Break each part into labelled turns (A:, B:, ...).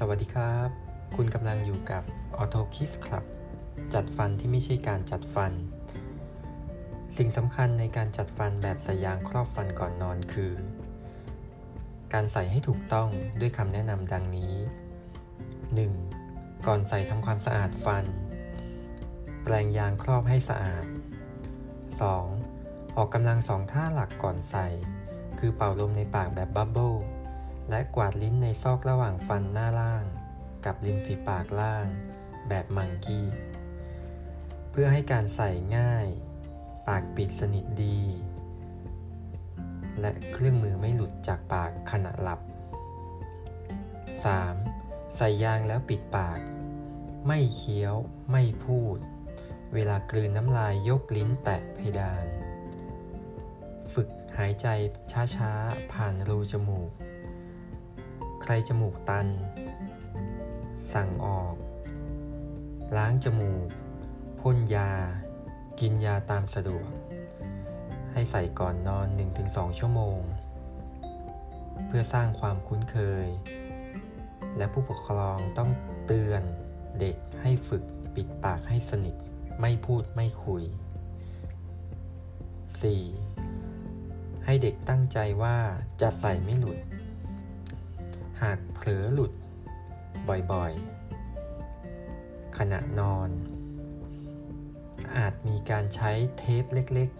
A: สวัสดีครับ คุณกำลังอยู่กับ Auto Kiss Club จัดฟันที่ไม่ใช่การจัดฟัน สิ่งสำคัญในการจัดฟันแบบสายางครอบฟันก่อนนอนคือ การใส่ให้ถูกต้องด้วยคำแนะนำดังนี้ 1. ก่อนใส่ทำความสะอาดฟัน แปรงยางครอบให้สะอาด 2. ออกกำลังสองท่าหลักก่อนใส่ คือเป่าลมในปากแบบบับเบิล และกวาดลิ้นในซอกระหว่างฟันหน้าล่าง กับริมฝีปากล่าง แบบมังกี้ เพื่อให้การใส่ง่าย ปากปิดสนิทดี และเครื่องมือไม่หลุดจากปากขณะหลับ 3. ใส่ยางแล้วปิดปาก ไม่เคี้ยว ไม่พูด เวลากลืนน้ำลายยกลิ้นแตะเพดาน ฝึกหายใจช้าๆ ผ่านรูจมูก ใครจมูกตัน สั่งออก ล้างจมูก พ่นยา กินยาตามสะดวก ให้ใส่ก่อนนอน 1-2 ชั่วโมง เพื่อสร้างความคุ้นเคย และผู้ปกครองต้องเตือนเด็กให้ฝึกปิดปากให้สนิท ไม่พูดไม่คุย 4. ให้เด็กตั้งใจว่าจะใส่ไม่หลุด หากเผลอหลุดบ่อยๆ ขณะนอน อาจมีการใช้เทปเล็ก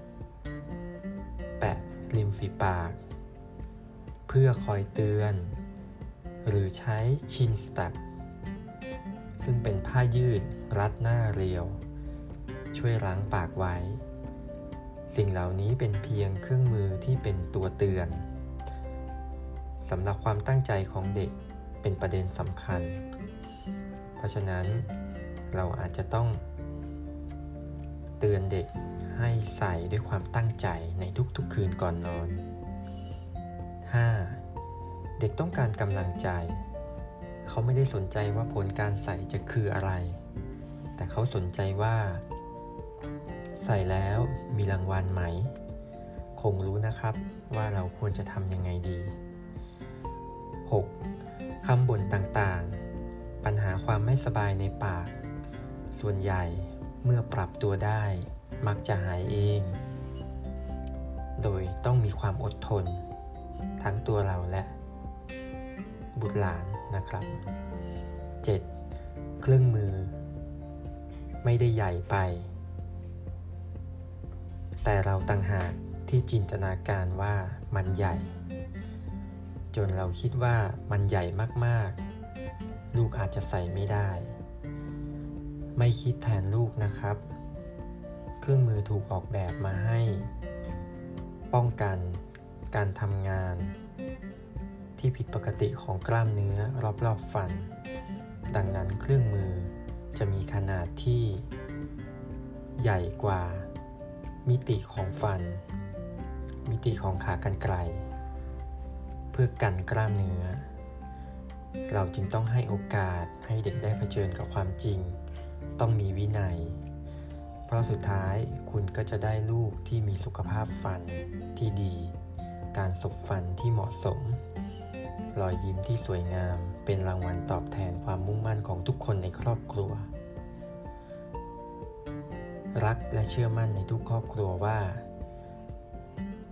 A: ๆ แปะริมฝีปาก เพื่อคอยเตือน หรือใช้ชินสตับซึ่งเป็นผ้ายืดรัดหน้าเรียว ช่วยล้างปากไว้ สิ่งเหล่านี้เป็นเพียงเครื่องมือที่เป็นตัวเตือน สำหรับความตั้งใจของเด็กเป็นประเด็นสำคัญ เพราะฉะนั้นเราอาจจะต้อง เตือนเด็กให้ใส่ด้วยความตั้งใจในทุกๆคืนก่อนนอน 5. เด็กต้องการกำลังใจ เขาไม่ได้สนใจว่าผลการใส่จะคืออะไร แต่เขาสนใจว่า ใส่แล้วมีรางวัลไหม คงรู้นะครับว่าเราควรจะทำยังไงดี คำบ่นต่างๆ ปัญหาความไม่สบายในปาก ส่วนใหญ่เมื่อปรับตัวได้มักจะหายเอง โดยต้องมีความอดทน ทั้งตัวเราและ บุตรหลานนะครับ 7. เครื่องมือ ไม่ได้ใหญ่ไป แต่เราต่างหากที่จินตนาการว่ามันใหญ่ จนเราคิดว่ามันใหญ่มากๆ ลูกอาจจะใส่ไม่ได้ ไม่คิดแทนลูกนะครับ เครื่องมือถูกออกแบบมาให้ ป้องกันการทำงาน ที่ผิดปกติของกล้ามเนื้อรอบๆฟัน ดังนั้นเครื่องมือจะมีขนาดที่ ใหญ่กว่า มิติของฟัน มิติของขากรรไกร เพื่อกันกล้ามเนื้อ เราจึงต้องให้โอกาสให้เด็กได้เผชิญกับความจริง ต้องมีวินัย เพราะสุดท้ายคุณก็จะได้ลูกที่มีสุขภาพฟันที่ดี การสบฟันที่เหมาะสม รอยยิ้มที่สวยงามเป็นรางวัลตอบแทนความมุ่งมั่นของทุกคนในครอบครัว รักและเชื่อมั่นในทุกครอบครัวว่า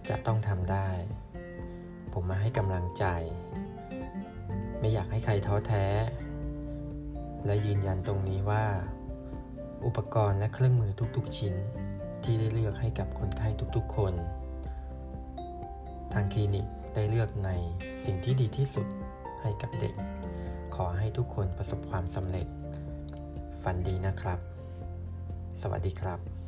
A: จะต้องทำได้ ผมมาให้กำลังใจ ไม่อยากให้ใครท้อแท้ และยืนยันตรงนี้ว่า อุปกรณ์และเครื่องมือทุกๆชิ้นที่ได้เลือกให้กับคนไข้ทุกๆคน ทางคลินิกได้เลือกในสิ่งที่ดีที่สุดให้กับเด็ก ขอให้ทุกคนประสบความสำเร็จ ฝันดีนะครับ สวัสดีครับ